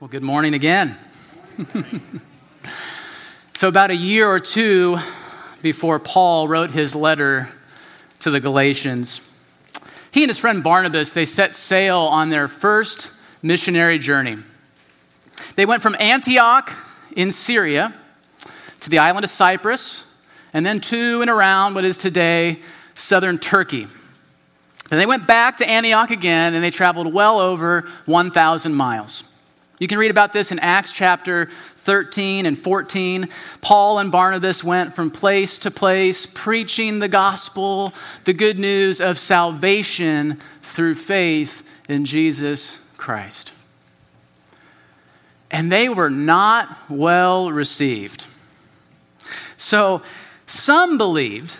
Well, good morning again. so, about a year or two before Paul wrote his letter to the Galatians, he and his friend Barnabas, they set sail on their first missionary journey. They went from Antioch in Syria to the island of Cyprus, and then to and around what is today southern Turkey. And they went back to Antioch again, and they traveled well over 1,000 miles. You can read about this in Acts chapter 13 and 14. Paul and Barnabas went from place to place preaching the gospel, the good news of salvation through faith in Jesus Christ. And they were not well received. So some believed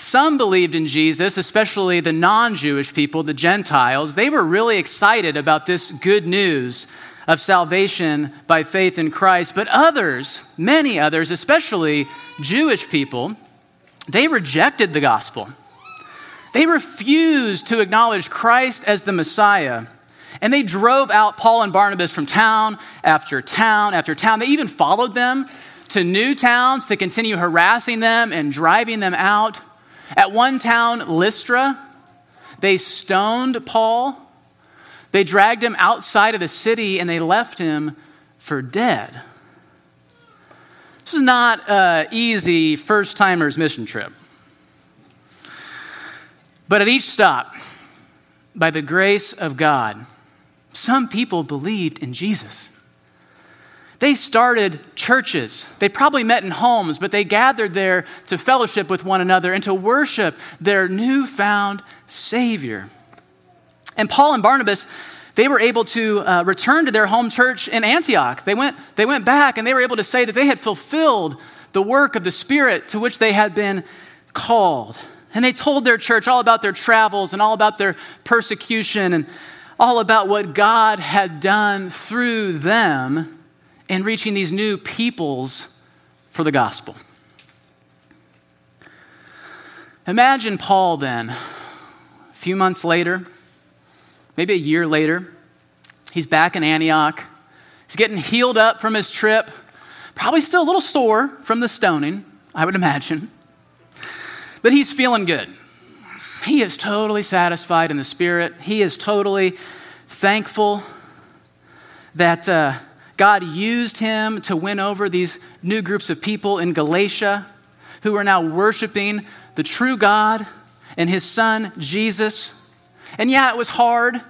some believed in Jesus, especially the non Jewish people, the Gentiles. They were really excited about this good news of salvation by faith in Christ. But others, many others, especially Jewish people, they rejected the gospel. They refused to acknowledge Christ as the Messiah. And they drove out Paul and Barnabas from town after town after town. They even followed them to new towns to continue harassing them and driving them out. At one town, Lystra, they stoned Paul. They dragged him outside of the city and they left him for dead. This is not an easy first timer's mission trip. But at each stop, by the grace of God, some people believed in Jesus. They started churches. They probably met in homes, but they gathered there to fellowship with one another and to worship their newfound Savior. And Paul and Barnabas, they were able to uh, return to their home church in Antioch. They went, they went back and they were able to say that they had fulfilled the work of the Spirit to which they had been called. And they told their church all about their travels and all about their persecution and all about what God had done through them and reaching these new peoples for the gospel. Imagine Paul then, a few months later, maybe a year later, he's back in Antioch. He's getting healed up from his trip, probably still a little sore from the stoning, I would imagine. But he's feeling good. He is totally satisfied in the Spirit. He is totally thankful that uh, God used him to win over these new groups of people in Galatia who are now worshiping the true God and his son, Jesus. And yeah, it was hard.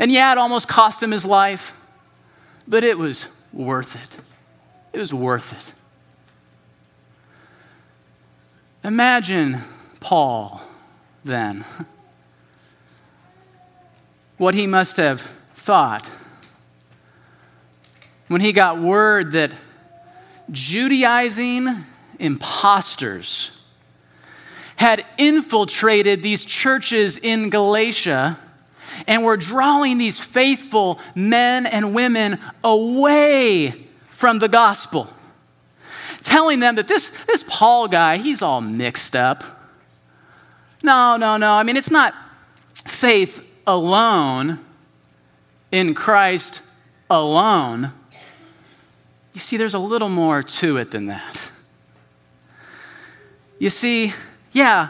And yeah, it almost cost him his life. But it was worth it. It was worth it. Imagine Paul then. What he must have thought when he got word that Judaizing imposters had infiltrated these churches in Galatia and were drawing these faithful men and women away from the gospel, telling them that this, this Paul guy, he's all mixed up. No, no, no. I mean, it's not faith alone in Christ alone. You see, there's a little more to it than that. You see, yeah,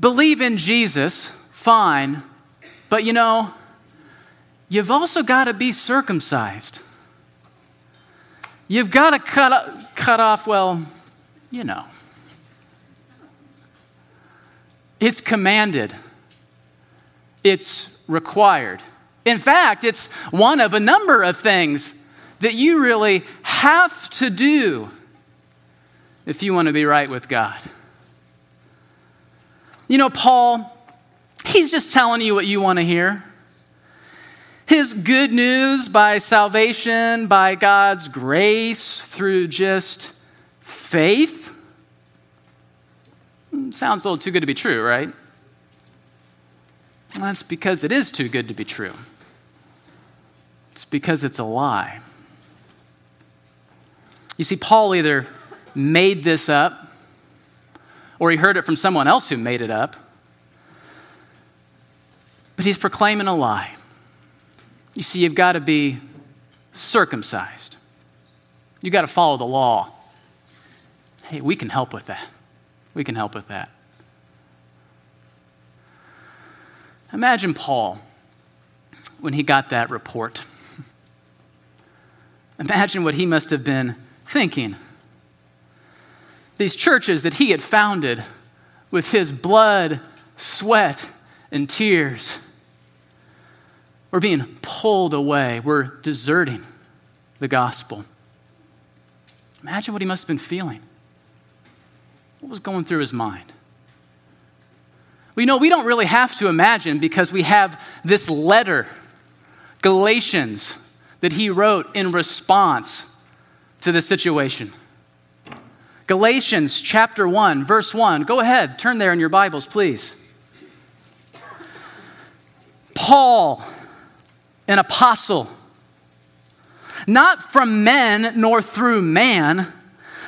believe in Jesus, fine, but you know, you've also got to be circumcised. You've got to cut, cut off, well, you know. It's commanded, it's required. In fact, it's one of a number of things that you really have to do if you want to be right with God. You know, Paul, he's just telling you what you want to hear. His good news by salvation, by God's grace, through just faith. Hmm, sounds a little too good to be true, right? Well, that's because it is too good to be true. It's because it's a lie. You see, Paul either made this up or he heard it from someone else who made it up, but he's proclaiming a lie. You see, you've got to be circumcised, you've got to follow the law. Hey, we can help with that. We can help with that. Imagine Paul when he got that report. Imagine what he must have been thinking. These churches that he had founded with his blood, sweat, and tears were being pulled away, were deserting the gospel. Imagine what he must have been feeling. What was going through his mind? We know we don't really have to imagine because we have this letter, Galatians, that he wrote in response to the situation. Galatians chapter 1, verse 1. Go ahead, turn there in your Bibles, please. Paul, an apostle, not from men nor through man,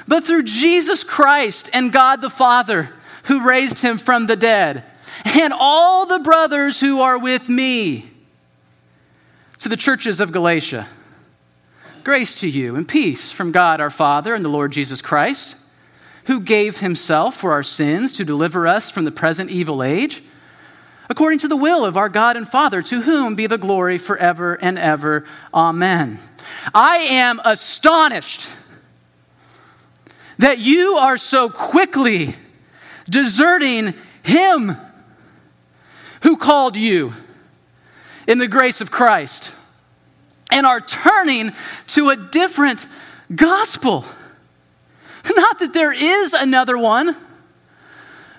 but through Jesus Christ and God the Father, who raised him from the dead, and all the brothers who are with me. To the churches of Galatia, grace to you and peace from God our Father and the Lord Jesus Christ, who gave himself for our sins to deliver us from the present evil age, according to the will of our God and Father, to whom be the glory forever and ever. Amen. I am astonished that you are so quickly deserting Him who called you in the grace of Christ and are turning to a different gospel. Not that there is another one,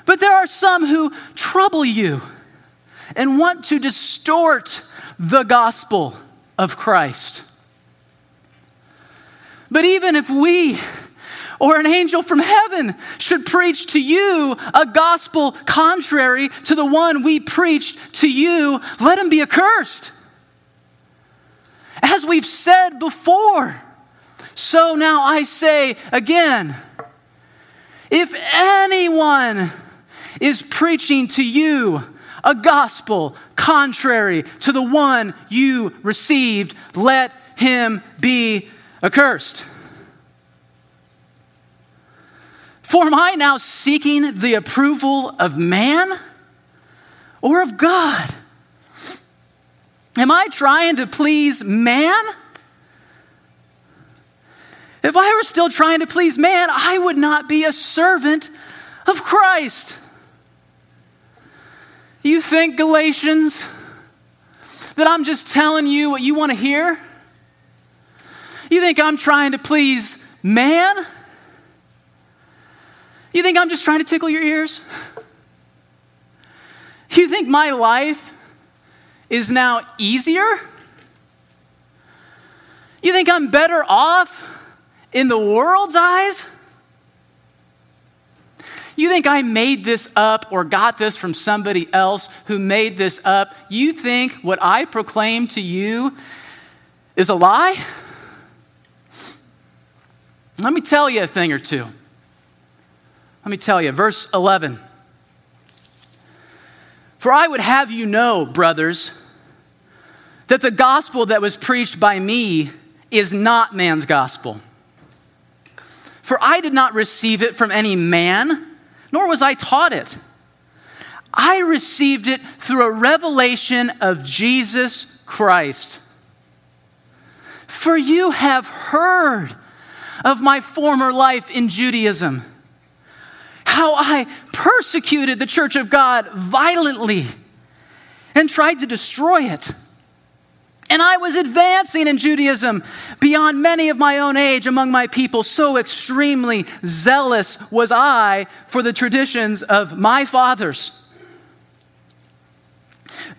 but there are some who trouble you and want to distort the gospel of Christ. But even if we or an angel from heaven should preach to you a gospel contrary to the one we preached to you, let him be accursed. As we've said before, so now I say again if anyone is preaching to you a gospel contrary to the one you received, let him be accursed. For am I now seeking the approval of man or of God? Am I trying to please man? If I were still trying to please man, I would not be a servant of Christ. You think, Galatians, that I'm just telling you what you want to hear? You think I'm trying to please man? You think I'm just trying to tickle your ears? You think my life is now easier? You think I'm better off in the world's eyes? You think I made this up or got this from somebody else who made this up? You think what I proclaim to you is a lie? Let me tell you a thing or two. Let me tell you, verse 11. For I would have you know, brothers, that the gospel that was preached by me is not man's gospel. For I did not receive it from any man, nor was I taught it. I received it through a revelation of Jesus Christ. For you have heard of my former life in Judaism how I persecuted the church of God violently and tried to destroy it. And I was advancing in Judaism beyond many of my own age among my people. So extremely zealous was I for the traditions of my fathers.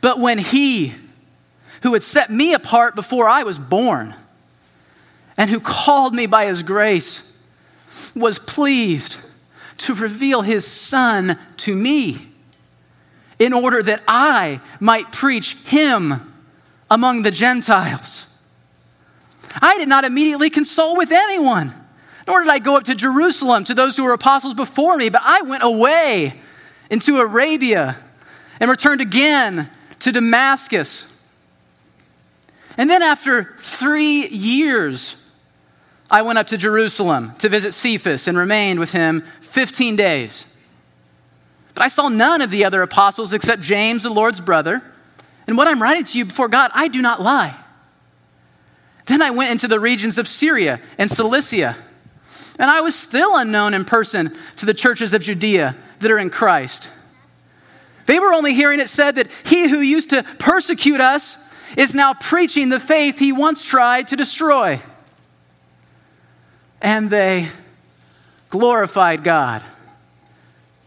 But when he, who had set me apart before I was born, and who called me by his grace, was pleased to reveal his son to me in order that I might preach him among the Gentiles. I did not immediately consult with anyone, nor did I go up to Jerusalem to those who were apostles before me, but I went away into Arabia and returned again to Damascus. And then after three years, I went up to Jerusalem to visit Cephas and remained with him 15 days. But I saw none of the other apostles except James, the Lord's brother. And what I'm writing to you before God, I do not lie. Then I went into the regions of Syria and Cilicia, and I was still unknown in person to the churches of Judea that are in Christ. They were only hearing it said that he who used to persecute us is now preaching the faith he once tried to destroy. And they glorified God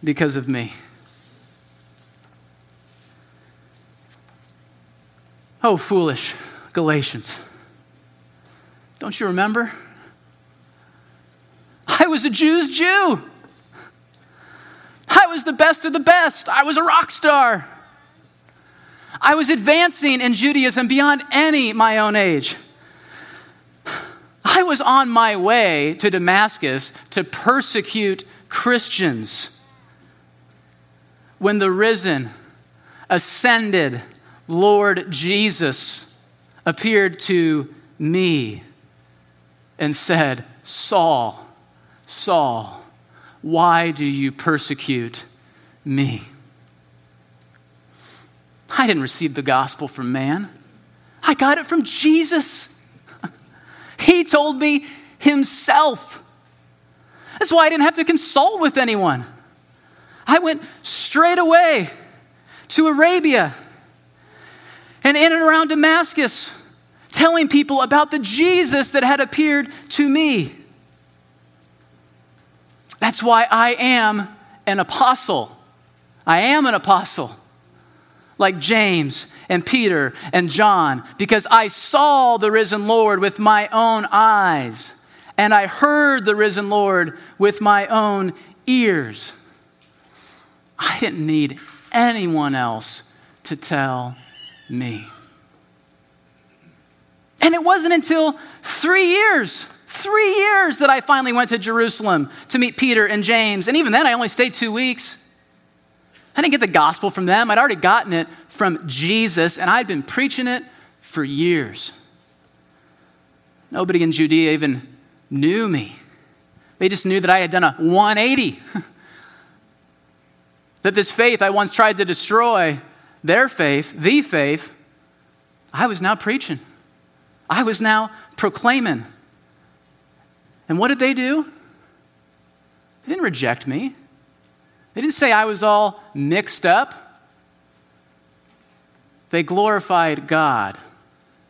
because of me. Oh, foolish Galatians. Don't you remember? I was a Jew's Jew. I was the best of the best. I was a rock star. I was advancing in Judaism beyond any my own age. I was on my way to Damascus to persecute Christians when the risen, ascended Lord Jesus appeared to me and said, Saul, Saul, why do you persecute me? I didn't receive the gospel from man. I got it from Jesus. He told me himself. That's why I didn't have to consult with anyone. I went straight away to Arabia and in and around Damascus, telling people about the Jesus that had appeared to me. That's why I am an apostle. I am an apostle, like James and Peter and John, because I saw the risen Lord with my own eyes, and I heard the risen Lord with my own ears. I didn't need anyone else to tell me. And it wasn't until three years, three years that I finally went to Jerusalem to meet Peter and James. And even then, I only stayed two weeks. I didn't get the gospel from them. I'd already gotten it from Jesus, and I'd been preaching it for years. Nobody in Judea even knew me. They just knew that I had done a 180. that this faith I once tried to destroy their faith, the faith, I was now preaching. I was now proclaiming. And what did they do? They didn't reject me. They didn't say I was all mixed up. They glorified God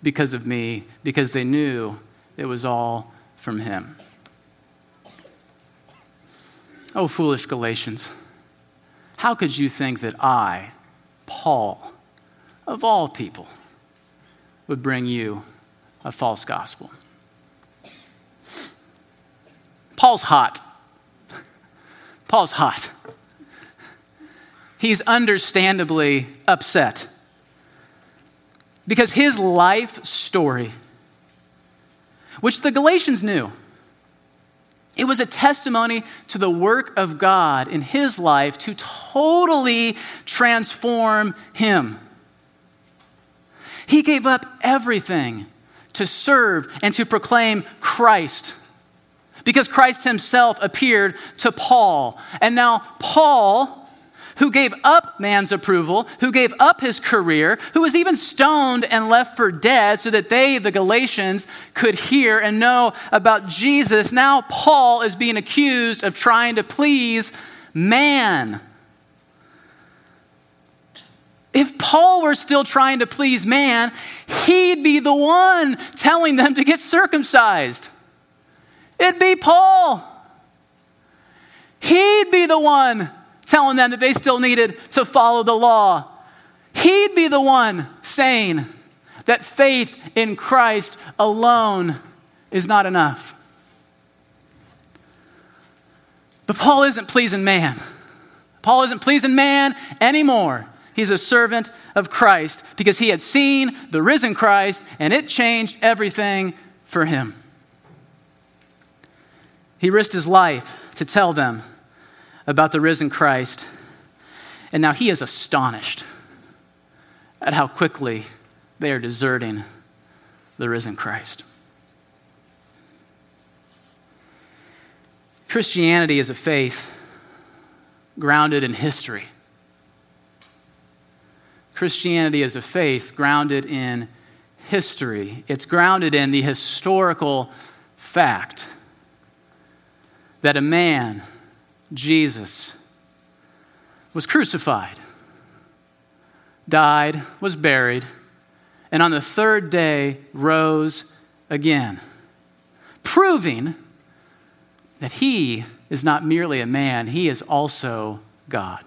because of me, because they knew it was all from Him. Oh, foolish Galatians, how could you think that I, Paul, of all people, would bring you a false gospel. Paul's hot. Paul's hot. He's understandably upset because his life story, which the Galatians knew, it was a testimony to the work of God in his life to totally transform him. He gave up everything to serve and to proclaim Christ because Christ himself appeared to Paul. And now, Paul who gave up man's approval, who gave up his career, who was even stoned and left for dead so that they, the Galatians, could hear and know about Jesus. Now, Paul is being accused of trying to please man. If Paul were still trying to please man, he'd be the one telling them to get circumcised. It'd be Paul. He'd be the one telling them that they still needed to follow the law. He'd be the one saying that faith in Christ alone is not enough. But Paul isn't pleasing man. Paul isn't pleasing man anymore. He's a servant of Christ because he had seen the risen Christ and it changed everything for him. He risked his life to tell them about the risen Christ. And now he is astonished at how quickly they are deserting the risen Christ. Christianity is a faith grounded in history. Christianity is a faith grounded in history. It's grounded in the historical fact that a man, Jesus, was crucified, died, was buried, and on the third day rose again, proving that he is not merely a man, he is also God.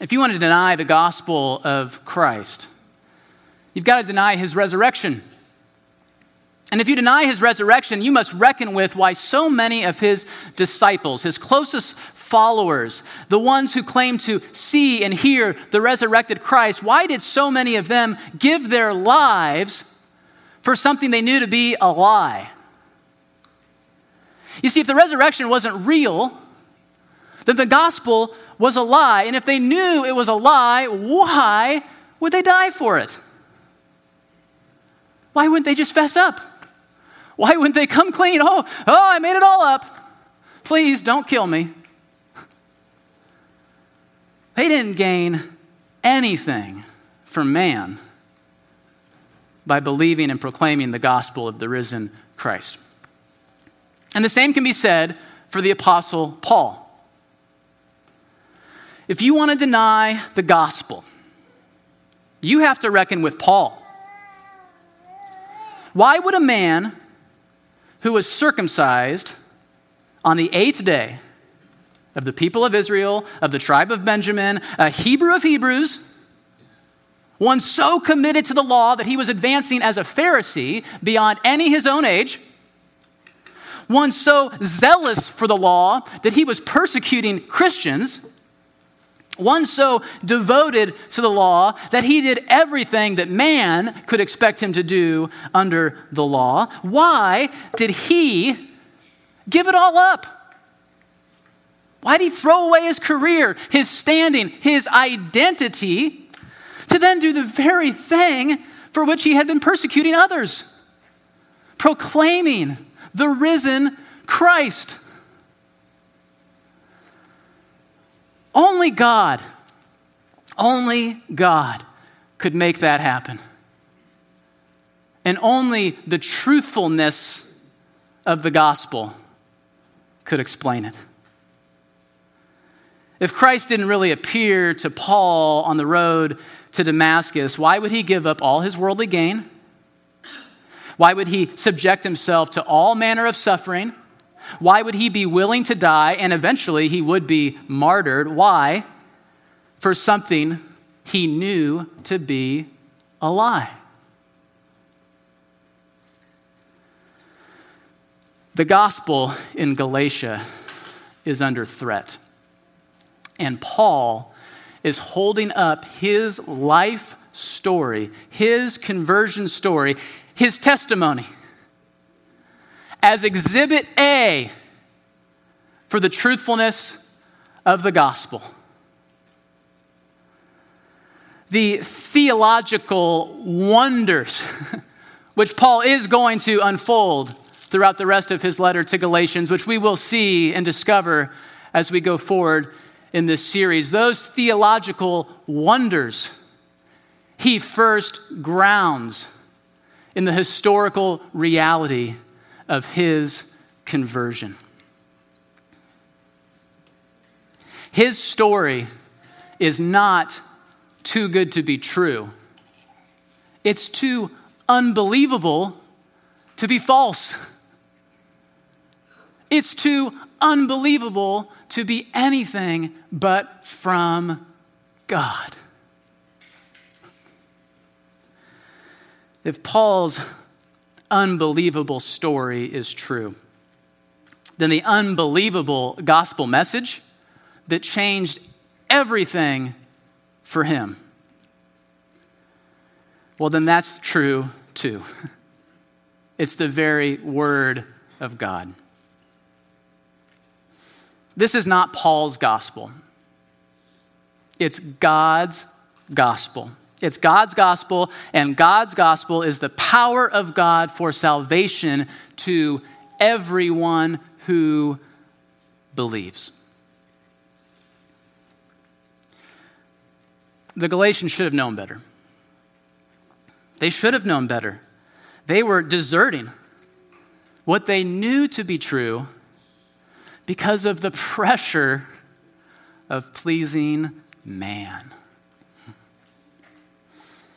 If you want to deny the gospel of Christ, you've got to deny his resurrection. And if you deny his resurrection, you must reckon with why so many of his disciples, his closest followers, the ones who claim to see and hear the resurrected Christ, why did so many of them give their lives for something they knew to be a lie? You see, if the resurrection wasn't real, then the gospel was a lie. And if they knew it was a lie, why would they die for it? Why wouldn't they just fess up? Why wouldn't they come clean? Oh, oh, I made it all up. Please don't kill me. They didn't gain anything from man by believing and proclaiming the gospel of the risen Christ. And the same can be said for the Apostle Paul. If you want to deny the gospel, you have to reckon with Paul. Why would a man who was circumcised on the eighth day of the people of Israel, of the tribe of Benjamin, a Hebrew of Hebrews, one so committed to the law that he was advancing as a Pharisee beyond any his own age, one so zealous for the law that he was persecuting Christians, one so devoted to the law that he did everything that man could expect him to do under the law. Why did he give it all up? Why did he throw away his career, his standing, his identity to then do the very thing for which he had been persecuting others? Proclaiming the risen Christ. Only God, only God could make that happen. And only the truthfulness of the gospel could explain it. If Christ didn't really appear to Paul on the road to Damascus, why would he give up all his worldly gain? Why would he subject himself to all manner of suffering? Why would he be willing to die and eventually he would be martyred? Why? For something he knew to be a lie. The gospel in Galatia is under threat. And Paul is holding up his life story, his conversion story, his testimony as exhibit A for the truthfulness of the gospel. The theological wonders which Paul is going to unfold throughout the rest of his letter to Galatians, which we will see and discover as we go forward in this series. Those theological wonders he first grounds in the historical reality of his conversion. His story is not too good to be true, it's too unbelievable to be false. It's too unbelievable to be anything but from God. If Paul's unbelievable story is true, then the unbelievable gospel message that changed everything for him, well, then that's true too. It's the very word of God. This is not Paul's gospel, it's God's gospel. It's God's gospel, and God's gospel is the power of God for salvation to everyone who believes. The Galatians should have known better. They should have known better. They were deserting what they knew to be true because of the pressure of pleasing man.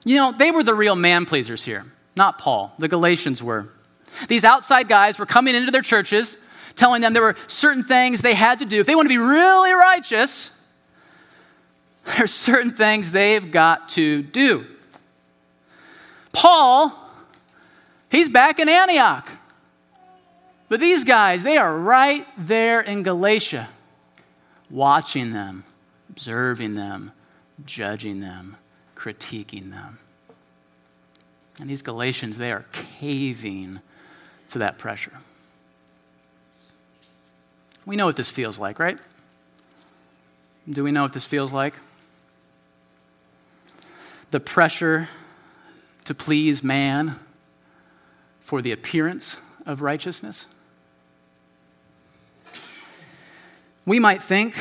You know, they were the real man pleasers here, not Paul. The Galatians were. These outside guys were coming into their churches, telling them there were certain things they had to do. If they want to be really righteous, there's certain things they've got to do. Paul, he's back in Antioch. But these guys, they are right there in Galatia, watching them, observing them, judging them, critiquing them. And these Galatians, they are caving to that pressure. We know what this feels like, right? Do we know what this feels like? The pressure to please man for the appearance of righteousness. We might think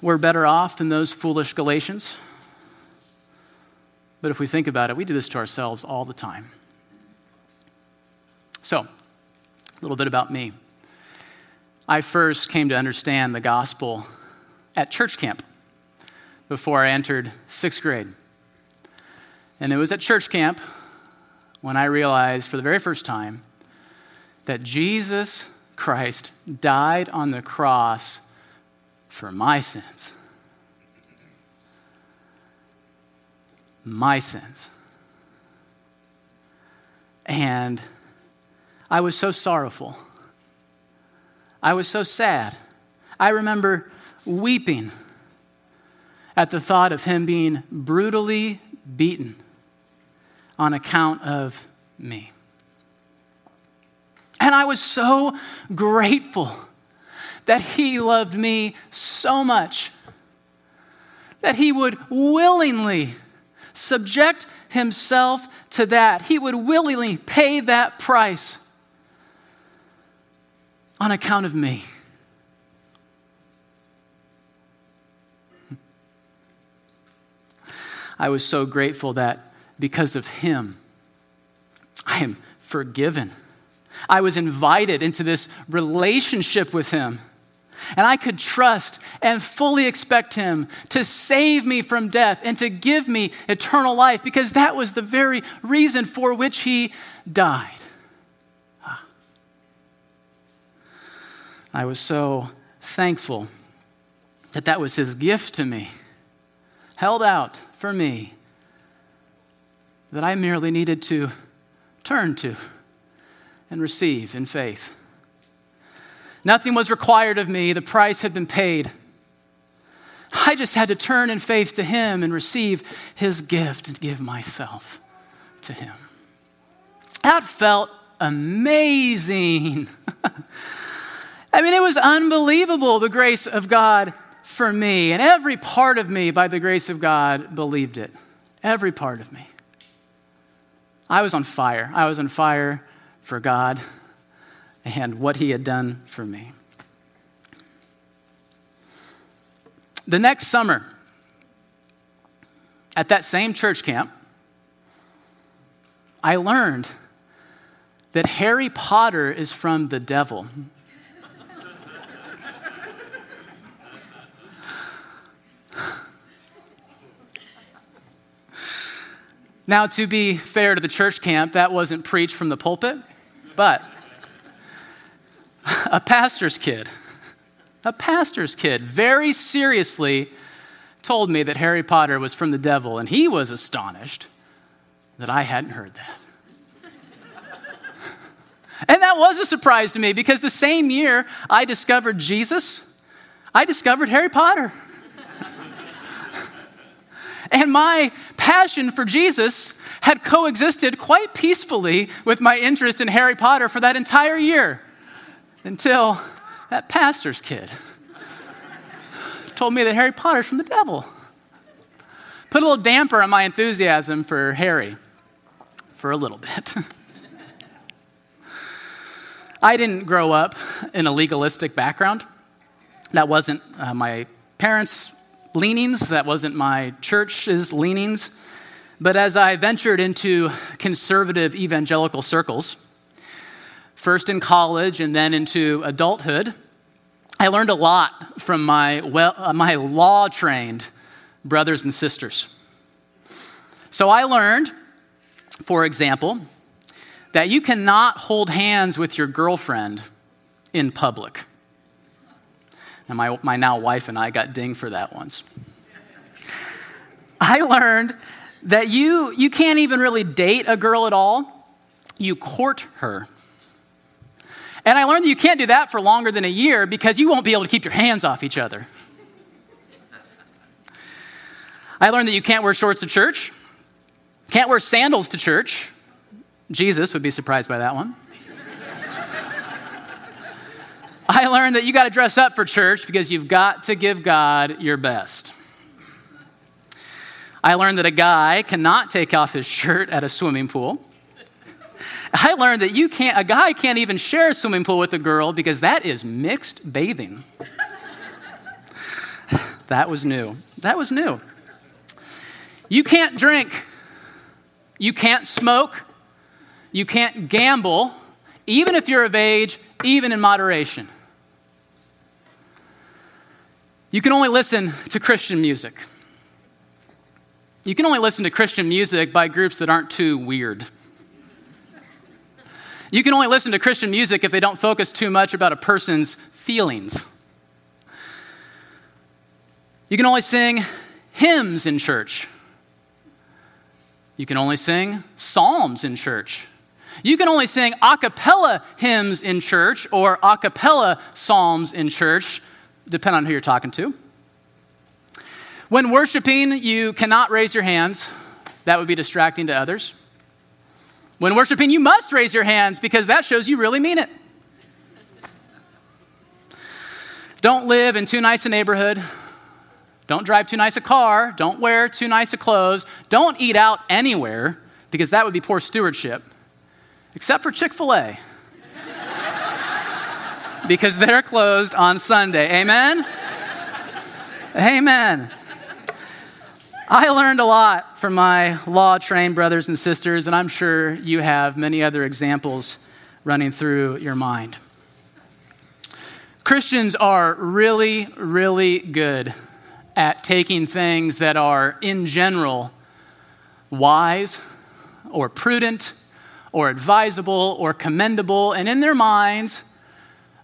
we're better off than those foolish Galatians. But if we think about it, we do this to ourselves all the time. So, a little bit about me. I first came to understand the gospel at church camp before I entered sixth grade. And it was at church camp when I realized for the very first time that Jesus Christ died on the cross for my sins. My sins. And I was so sorrowful. I was so sad. I remember weeping at the thought of him being brutally beaten on account of me. And I was so grateful that he loved me so much that he would willingly subject himself to that. He would willingly pay that price on account of me. I was so grateful that because of him, I am forgiven. I was invited into this relationship with him. And I could trust and fully expect Him to save me from death and to give me eternal life because that was the very reason for which He died. Ah. I was so thankful that that was His gift to me, held out for me, that I merely needed to turn to and receive in faith. Nothing was required of me, the price had been paid. I just had to turn in faith to Him and receive His gift and give myself to Him. That felt amazing. I mean, it was unbelievable the grace of God for me. And every part of me, by the grace of God, believed it. Every part of me. I was on fire. I was on fire for God and what he had done for me. The next summer, at that same church camp, I learned that Harry Potter is from the devil. now, to be fair to the church camp, that wasn't preached from the pulpit, but a pastor's kid, a pastor's kid, very seriously told me that Harry Potter was from the devil, and he was astonished that I hadn't heard that. and that was a surprise to me because the same year I discovered Jesus, I discovered Harry Potter. and my passion for Jesus had coexisted quite peacefully with my interest in Harry Potter for that entire year until that pastor's kid told me that Harry Potter's from the devil. put a little damper on my enthusiasm for Harry for a little bit. I didn't grow up in a legalistic background. That wasn't uh, my parents' leanings, that wasn't my church's leanings. But as I ventured into conservative evangelical circles, first in college and then into adulthood, I learned a lot from my, well, uh, my law trained brothers and sisters. So I learned, for example, that you cannot hold hands with your girlfriend in public. And my, my now wife and I got dinged for that once. I learned that you, you can't even really date a girl at all, you court her. And I learned that you can't do that for longer than a year because you won't be able to keep your hands off each other. I learned that you can't wear shorts to church, can't wear sandals to church. Jesus would be surprised by that one. I learned that you got to dress up for church because you've got to give God your best. I learned that a guy cannot take off his shirt at a swimming pool. I learned that you can't, a guy can't even share a swimming pool with a girl because that is mixed bathing. that was new. That was new. You can't drink. You can't smoke. You can't gamble, even if you're of age, even in moderation. You can only listen to Christian music. You can only listen to Christian music by groups that aren't too weird. You can only listen to Christian music if they don't focus too much about a person's feelings. You can only sing hymns in church. You can only sing psalms in church. You can only sing a cappella hymns in church or a cappella psalms in church, depending on who you're talking to. When worshiping, you cannot raise your hands. That would be distracting to others. When worshiping, you must raise your hands because that shows you really mean it. Don't live in too nice a neighborhood. Don't drive too nice a car. Don't wear too nice a clothes. Don't eat out anywhere because that would be poor stewardship, except for Chick fil A. because they're closed on Sunday. Amen? Amen. I learned a lot from my law trained brothers and sisters, and I'm sure you have many other examples running through your mind. Christians are really, really good at taking things that are, in general, wise or prudent or advisable or commendable, and in their minds,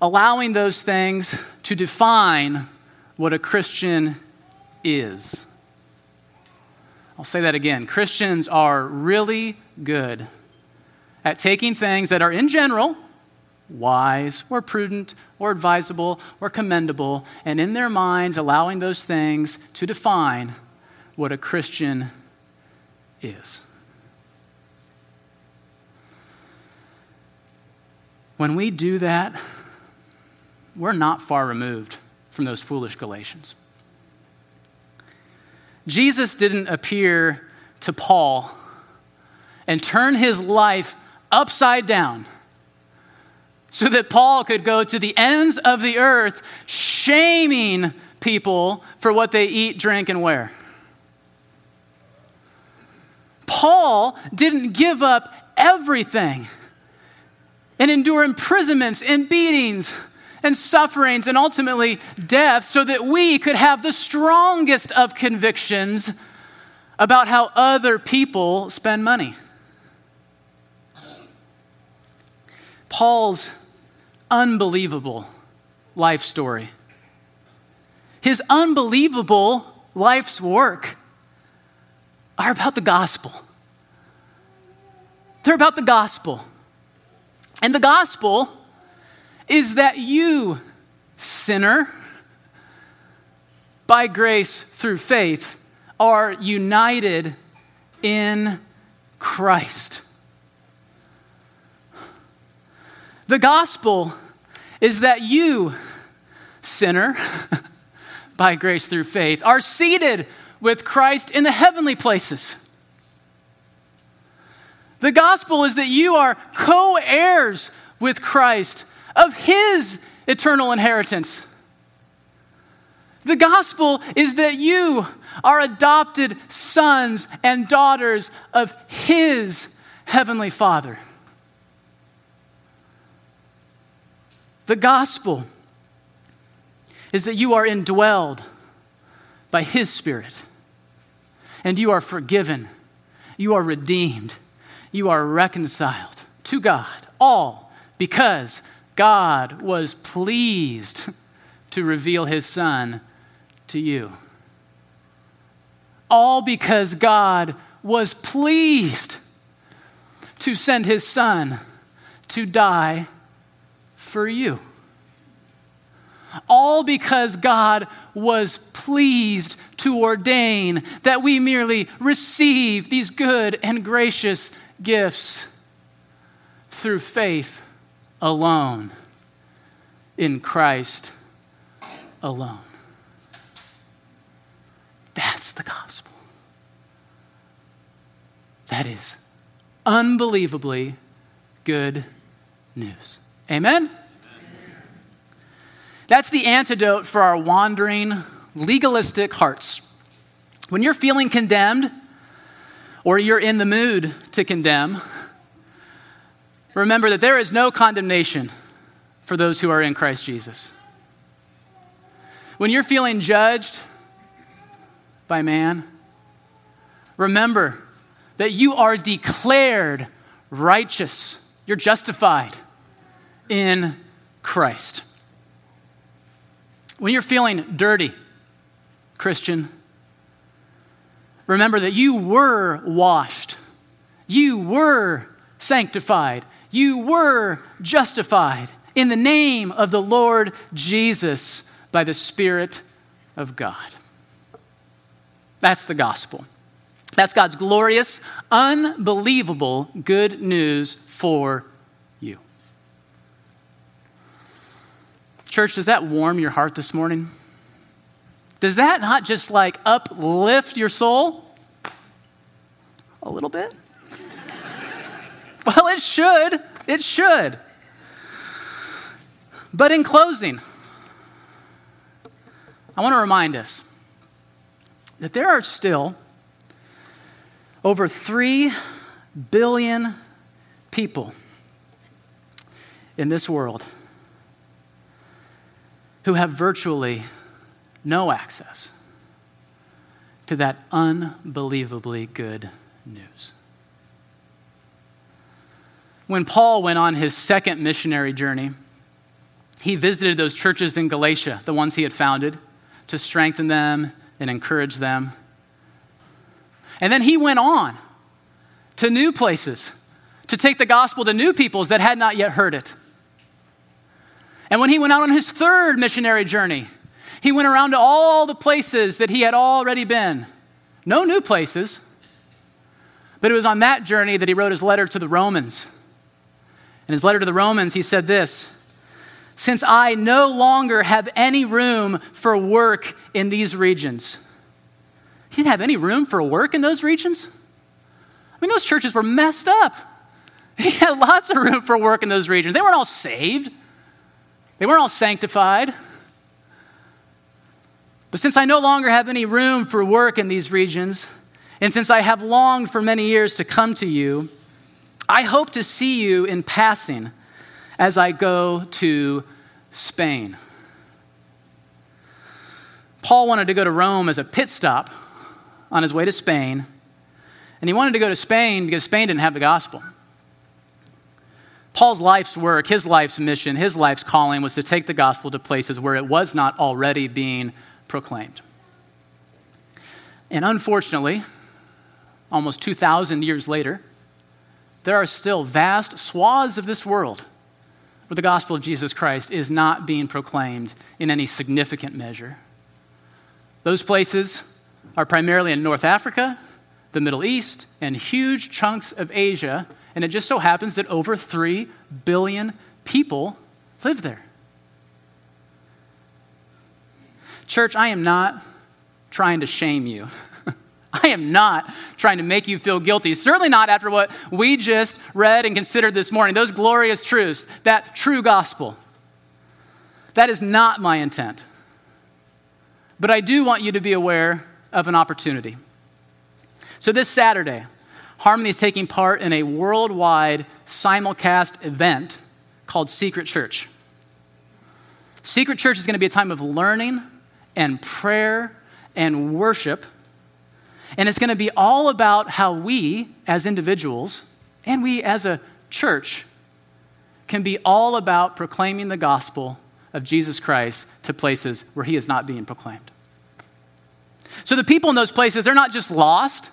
allowing those things to define what a Christian is. I'll say that again. Christians are really good at taking things that are, in general, wise or prudent or advisable or commendable, and in their minds, allowing those things to define what a Christian is. When we do that, we're not far removed from those foolish Galatians. Jesus didn't appear to Paul and turn his life upside down so that Paul could go to the ends of the earth shaming people for what they eat, drink, and wear. Paul didn't give up everything and endure imprisonments and beatings and sufferings and ultimately death so that we could have the strongest of convictions about how other people spend money. Paul's unbelievable life story, his unbelievable life's work are about the gospel. They're about the gospel. And the gospel is that you, sinner, by grace through faith, are united in Christ. The gospel is that you, sinner, by grace through faith, are seated with Christ in the heavenly places. The gospel is that you are co heirs with Christ of his eternal inheritance. The gospel is that you are adopted sons and daughters of his heavenly Father. The gospel is that you are indwelled by his Spirit and you are forgiven, you are redeemed you are reconciled to God, all because God was pleased to reveal his Son to you. All because God was pleased to send his Son to die for you. All because God was pleased to ordain that we merely receive these good and gracious gifts through faith alone in Christ alone. That's the gospel. That is unbelievably good news. Amen? That's the antidote for our wandering, legalistic hearts. When you're feeling condemned, or you're in the mood to condemn, remember that there is no condemnation for those who are in Christ Jesus. When you're feeling judged by man, remember that you are declared righteous. You're justified in Christ. When you're feeling dirty, Christian, remember that you were washed, you were sanctified, you were justified in the name of the Lord Jesus by the Spirit of God. That's the gospel. That's God's glorious, unbelievable good news for you. Church, does that warm your heart this morning? Does that not just like uplift your soul? A little bit? Well, it should. It should. But in closing, I want to remind us that there are still over 3 billion people in this world who have virtually no access to that unbelievably good news. When Paul went on his second missionary journey, he visited those churches in Galatia, the ones he had founded, to strengthen them and encourage them. And then he went on to new places to take the gospel to new peoples that had not yet heard it. And when he went out on his third missionary journey, he went around to all the places that he had already been. No new places. But it was on that journey that he wrote his letter to the Romans. In his letter to the Romans, he said this Since I no longer have any room for work in these regions. He didn't have any room for work in those regions? I mean, those churches were messed up. He had lots of room for work in those regions. They weren't all saved, they weren't all sanctified. But since I no longer have any room for work in these regions, and since I have longed for many years to come to you, I hope to see you in passing as I go to Spain. Paul wanted to go to Rome as a pit stop on his way to Spain, and he wanted to go to Spain because Spain didn't have the gospel. Paul's life's work, his life's mission, his life's calling was to take the gospel to places where it was not already being proclaimed. And unfortunately, almost 2,000 years later, there are still vast swaths of this world where the gospel of Jesus Christ is not being proclaimed in any significant measure. Those places are primarily in North Africa, the Middle East, and huge chunks of Asia, and it just so happens that over 3 billion people live there. Church, I am not trying to shame you. I am not trying to make you feel guilty, certainly not after what we just read and considered this morning, those glorious truths, that true gospel. That is not my intent. But I do want you to be aware of an opportunity. So, this Saturday, Harmony is taking part in a worldwide simulcast event called Secret Church. Secret Church is going to be a time of learning and prayer and worship. And it's going to be all about how we, as individuals, and we as a church, can be all about proclaiming the gospel of Jesus Christ to places where he is not being proclaimed. So the people in those places, they're not just lost,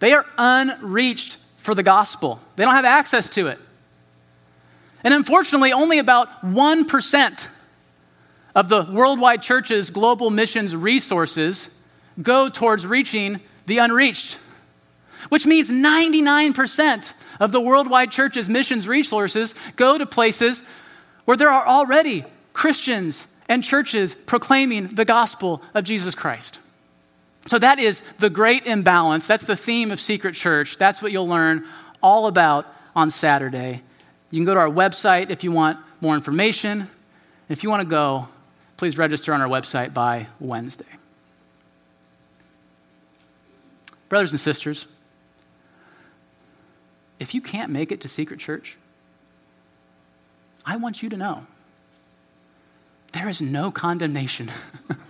they are unreached for the gospel. They don't have access to it. And unfortunately, only about 1% of the worldwide church's global missions resources go towards reaching the unreached, which means 99% of the worldwide church's missions resources go to places where there are already Christians and churches proclaiming the gospel of Jesus Christ. So that is the great imbalance. That's the theme of Secret Church. That's what you'll learn all about on Saturday. You can go to our website if you want more information. If you want to go, please register on our website by Wednesday. Brothers and sisters, if you can't make it to Secret Church, I want you to know there is no condemnation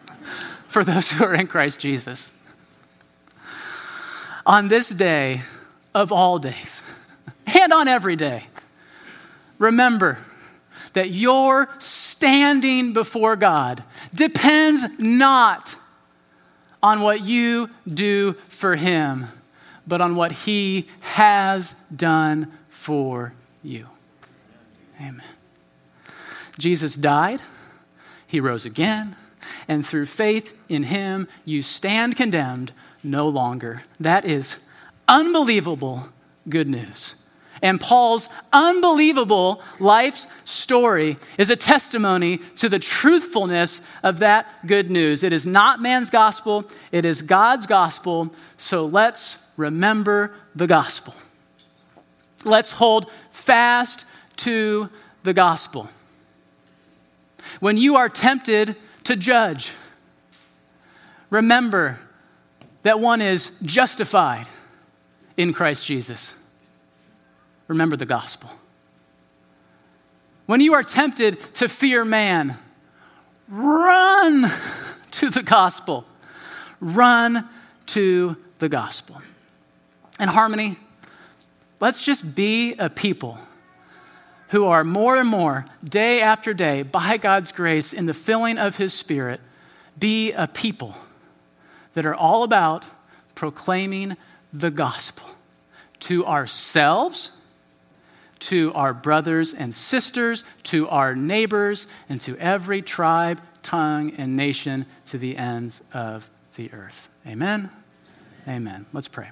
for those who are in Christ Jesus. On this day of all days, and on every day, remember that your standing before God depends not on what you do for Him, but on what He has done for you. Amen. Jesus died he rose again, and through faith in him, you stand condemned no longer. That is unbelievable good news. And Paul's unbelievable life's story is a testimony to the truthfulness of that good news. It is not man's gospel, it is God's gospel. So let's remember the gospel. Let's hold fast to the gospel. When you are tempted to judge, remember that one is justified in Christ Jesus. Remember the gospel. When you are tempted to fear man, run to the gospel. Run to the gospel. And harmony, let's just be a people who are more and more, day after day, by God's grace, in the filling of His Spirit, be a people that are all about proclaiming the gospel to ourselves, to our brothers and sisters, to our neighbors, and to every tribe, tongue, and nation to the ends of the earth. Amen. Amen. Let's pray.